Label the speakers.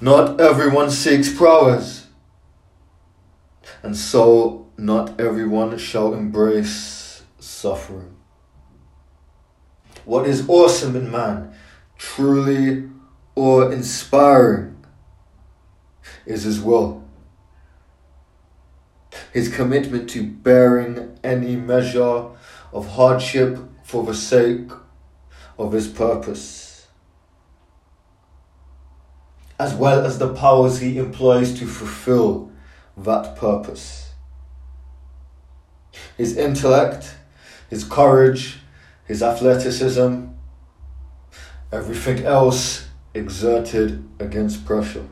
Speaker 1: Not everyone seeks prowess, and so not everyone shall embrace suffering. What is awesome in man, truly awe inspiring, is his will. His commitment to bearing any measure of hardship for the sake of his purpose, as well as the powers he employs to fulfill that purpose. His intellect, his courage, his athleticism, everything else exerted against pressure.